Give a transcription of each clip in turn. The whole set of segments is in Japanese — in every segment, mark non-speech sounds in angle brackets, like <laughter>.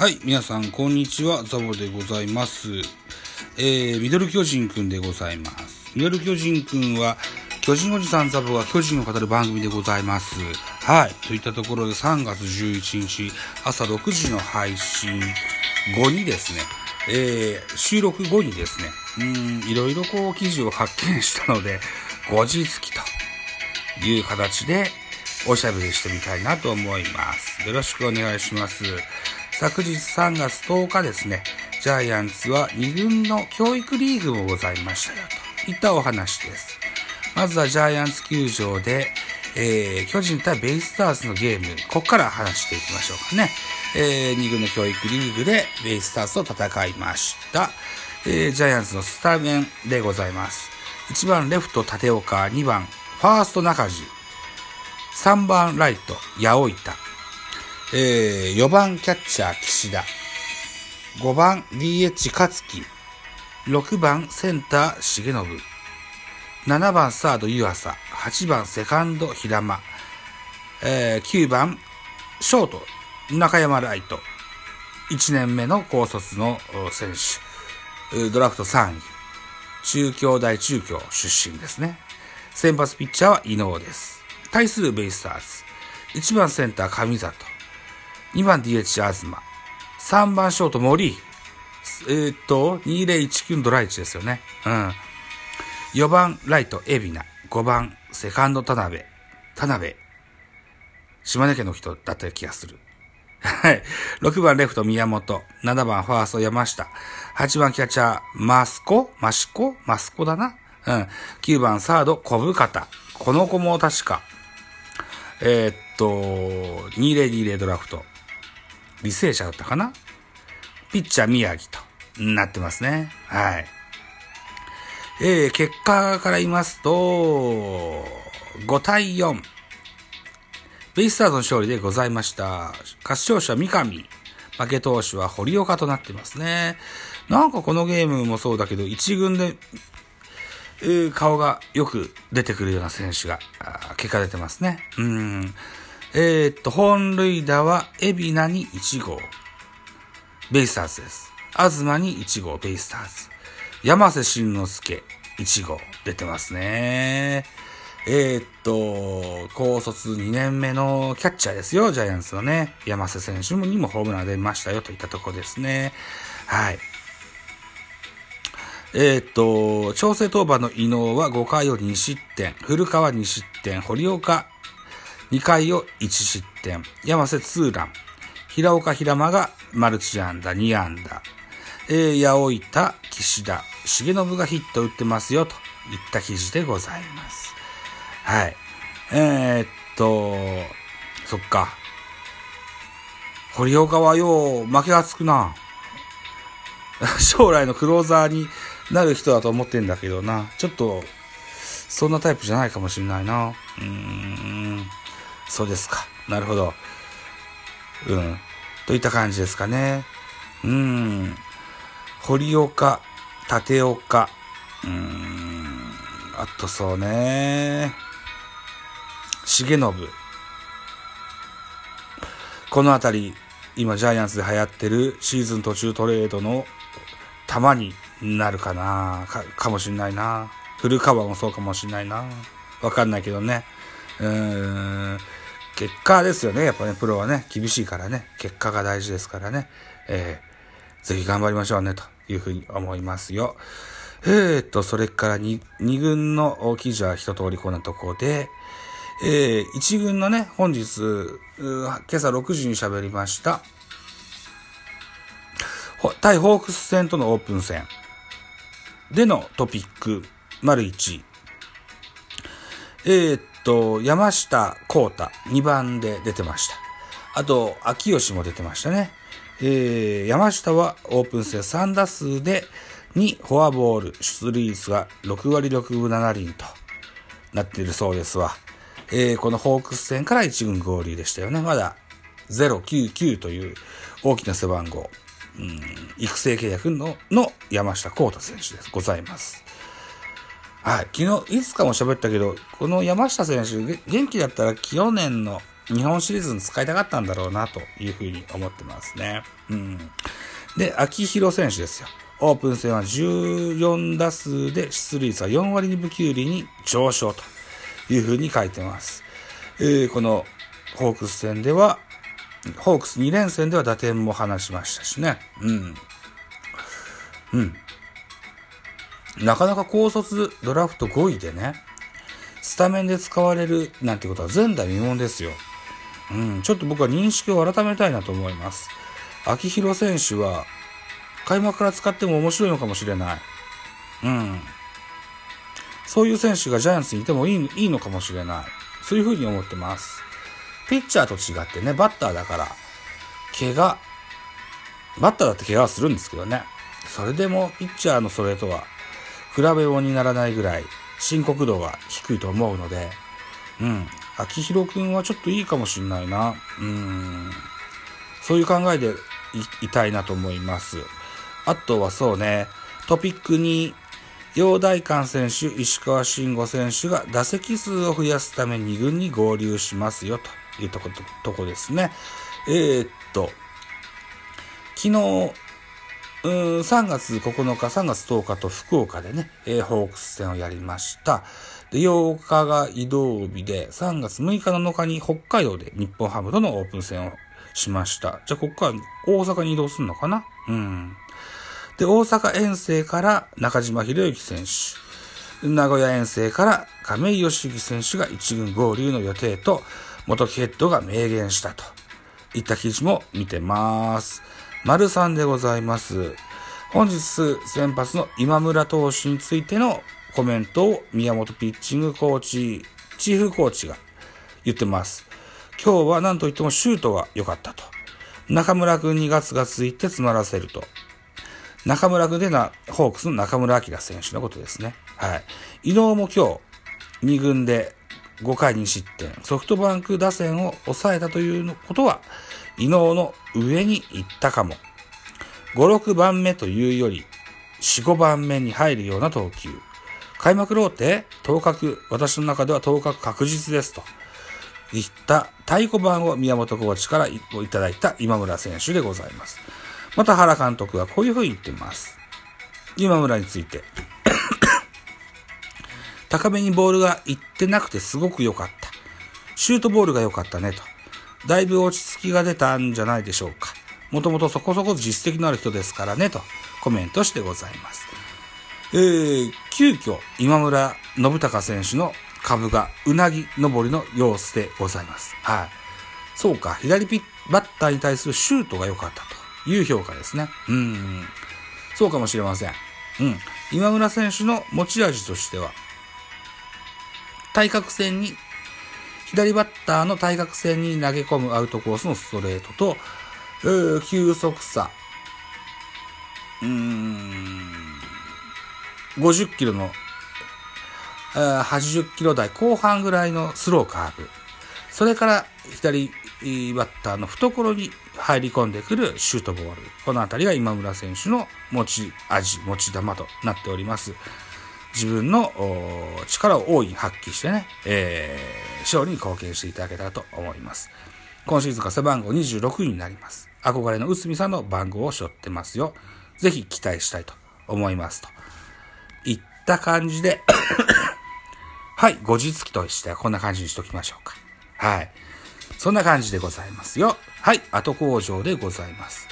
はい、皆さん、こんにちは。ザボでございます。えー、ミドル巨人くんでございます。ミドル巨人くんは、巨人おじさんザボが巨人を語る番組でございます。はい。といったところで3月11日朝6時の配信後にですね、えー、収録後にですね、うん、いろいろこう記事を発見したので、後日記という形でおしゃべりしてみたいなと思います。よろしくお願いします。昨日3月10日ですね、ジャイアンツは2軍の教育リーグもございましたよといったお話です。まずはジャイアンツ球場で、えー、巨人対ベイスターズのゲーム、ここから話していきましょうかね。えー、2軍の教育リーグでベイスターズと戦いました。えー、ジャイアンツのスタメンでございます。1番レフト立岡、2番ファースト中地、3番ライト八百板、えー、4番キャッチャー岸田、5番 DH 勝木、6番センター重信、7番サード湯浅、8番セカンド平間、えー、9番ショート中山ライト、1年目の高卒の選手、ドラフト3位、中京大中京出身ですね。先発ピッチャーは伊能です。対するベイスターズ。1番センター上里。2番 DH 東。3番ショート森。えー、っと、2019ドライチですよね。うん。4番ライト海老名。5番セカンド田辺。田辺。島根県の人だった気がする。はい。6番レフト宮本。7番ファースト山下。8番キャッチャーマスコ？マシコ？マスコだな。うん。9番サード小深田。この子も確か、えー、っと、2020ドラフト。履正社だったかな？ピッチャー宮城となってますね。はい。えー、結果から言いますと、5対4。ベイスターズの勝利でございました。勝ち投手は三上。負け投手は堀岡となってますね。なんかこのゲームもそうだけど、一軍で、え、顔がよく出てくるような選手が、結果出てますね。うん。えー、っと、本塁打は、海老名に1号。ベイスターズです。東に1号、ベイスターズ。山瀬慎之介、1号、出てますね。えー、っと、高卒2年目のキャッチャーですよ、ジャイアンツのね。山瀬選手にもホームラン出ましたよ、といったとこですね。はい。えー、っと、調整当番の伊能は5回を2失点、古川2失点、堀岡2回を1失点、山瀬ツーラン、平岡平間がマルチ安打2安打、えー、八百板、岸田、重信がヒット打ってますよ、といった記事でございます。はい。えー、っと、そっか。堀岡はよう、負けがつくな。<laughs> 将来のクローザーになる人だと思ってんだけどな。ちょっと、そんなタイプじゃないかもしれないな。うーん。そうですか。なるほど。うん。といった感じですかね。うん。堀岡、立岡、うん。あとそうね。重信。このあたり、今ジャイアンツで流行ってるシーズン途中トレードの玉になるかなか、かもしんないな。古川もそうかもしんないな。わかんないけどね。うーん。結果ですよね。やっぱね、プロはね、厳しいからね。結果が大事ですからね。えー、ぜひ頑張りましょうね、というふうに思いますよ。えーと、それから2、2軍の記事は一通りこんなところで、えー、1軍のね、本日、今朝6時に喋りました、対ホークス戦とのオープン戦でのトピック、丸1。えー、っと、山下幸太、2番で出てました。あと、秋吉も出てましたね。えー、山下はオープン戦3打数で2フォアボール、出塁率が6割6分7厘となっているそうですわ。えー、このホークス戦から1軍合流でしたよね。まだ099という大きな背番号。うん、育成契約のの山下幸太選手です。ございます。はい。昨日、いつかも喋ったけど、この山下選手、元気だったら去年の日本シリーズに使いたかったんだろうなというふうに思ってますね。うん。で、秋広選手ですよ。オープン戦は14打数で出塁率は4割2分9厘に上昇というふうに書いてます。えー、このホークス戦では、ホークス2連戦では打点も放しましたしね。うん。うん。なかなか高卒ドラフト5位でね、スタメンで使われるなんてことは前代未聞ですよ。うん、ちょっと僕は認識を改めたいなと思います。秋広選手は、開幕から使っても面白いのかもしれない。うん。そういう選手がジャイアンツにいてもいいいいのかもしれない。そういうふうに思ってます。ピッチャーと違ってね、バッターだから、怪我、バッターだって怪我はするんですけどね。それでも、ピッチャーのそれとは、比べようにならないぐらい、深刻度が低いと思うので、うん。秋広くんはちょっといいかもしんないな。うん。そういう考えでいたいなと思います。あとはそうね、トピックに、陽大館選手、石川慎吾選手が打席数を増やすため2軍に合流しますよというとこ、とこですね。えー、っと、昨日、うん3月9日、3月10日と福岡でね、えー、ホークス戦をやりました。で、8日が移動日で、3月6日7日に北海道で日本ハムとのオープン戦をしました。じゃあ、ここから大阪に移動するのかな？うん。で、大阪遠征から中島博之選手、名古屋遠征から亀井義行選手が一軍合流の予定と、元木ヘッドが明言したといった記事も見てます。丸3でございます。本日先発の今村投手についてのコメントを宮本ピッチングコーチ、チーフコーチが言ってます。今日は何と言ってもシュートが良かったと。中村くんにガツガツついて詰まらせると。中村くんでな、ホークスの中村晃選手のことですね。はい。伊能も今日、2軍で5回に失点、ソフトバンク打線を抑えたということは、伊能の上に行ったかも。5、6番目というより、4、5番目に入るような投球。開幕ローテ、当確、私の中では当確確実ですと。言った太鼓判を宮本コーチからいただいた今村選手でございます。また原監督はこういうふうに言っています。今村について。高めにボールが行ってなくてすごく良かった。シュートボールが良かったねと。だいぶ落ち着きが出たんじゃないでしょうか。もともとそこそこ実績のある人ですからね、とコメントしてございます。えー、急遽、今村信孝選手の株がうなぎ登りの様子でございます。はい。そうか、左ピッバッターに対するシュートが良かったという評価ですね。うん。そうかもしれません。うん。今村選手の持ち味としては、対角線に左バッターの対角線に投げ込むアウトコースのストレートと、えー、急速さ、うーん、50キロの、80キロ台後半ぐらいのスローカーブ、それから左バッターの懐に入り込んでくるシュートボール。このあたりが今村選手の持ち味、持ち玉となっております。自分の力を大いに発揮してね、えー、勝利に貢献していただけたらと思います。今シーズンが背番号26位になります。憧れの内海さんの番号を背負ってますよ。ぜひ期待したいと思いますと。いった感じで <coughs> はい、後日記としてはこんな感じにしときましょうか。はい。そんな感じでございますよ。はい、後口上でございます。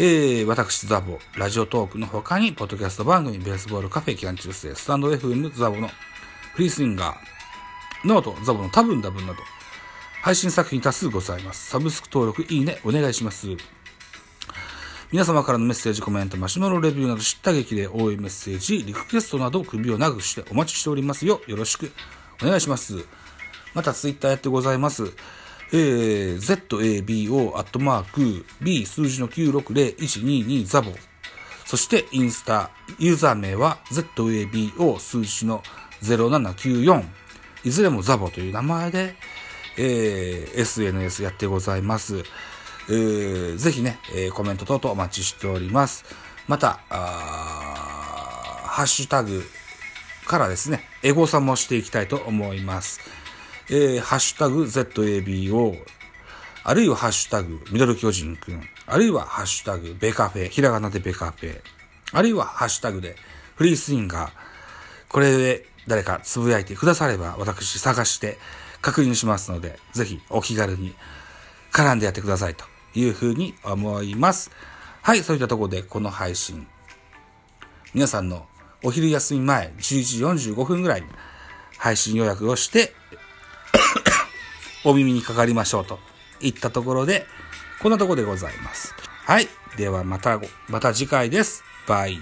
えー、私、ザボ、ラジオトークの他に、ポッドキャスト番組、ベースボールカフェ、キャンチュースで、スタンド FM、ザボのフリースインガー、ノート、ザボの多分多分など、配信作品多数ございます。サブスク登録、いいね、お願いします。皆様からのメッセージ、コメント、マシュマロレビューなど知った劇で応援メッセージ、リクエストなど首を長くしてお待ちしておりますよ。よろしくお願いします。またツイッターやってございます。えー、zabo アットマーク b 数字の960122ザボ。そしてインスタ、ユーザー名は zabo 数字の0794。いずれもザボという名前で、えー、SNS やってございます。えー、ぜひね、えー、コメント等々お待ちしております。また、ハッシュタグからですね、エゴサもしていきたいと思います。えー、ハッシュタグ ZABO、あるいはハッシュタグミドル巨人くん、あるいはハッシュタグベカフェ、ひらがなでベカフェ、あるいはハッシュタグでフリースインガー、これで誰かつぶやいてくだされば私探して確認しますので、ぜひお気軽に絡んでやってくださいと。いうふうに思います。はい、そういったところでこの配信、皆さんのお昼休み前11時45分ぐらいに配信予約をしてお耳にかかりましょうといったところで、こんなところでございます。はい。ではまた、また次回です。バイ。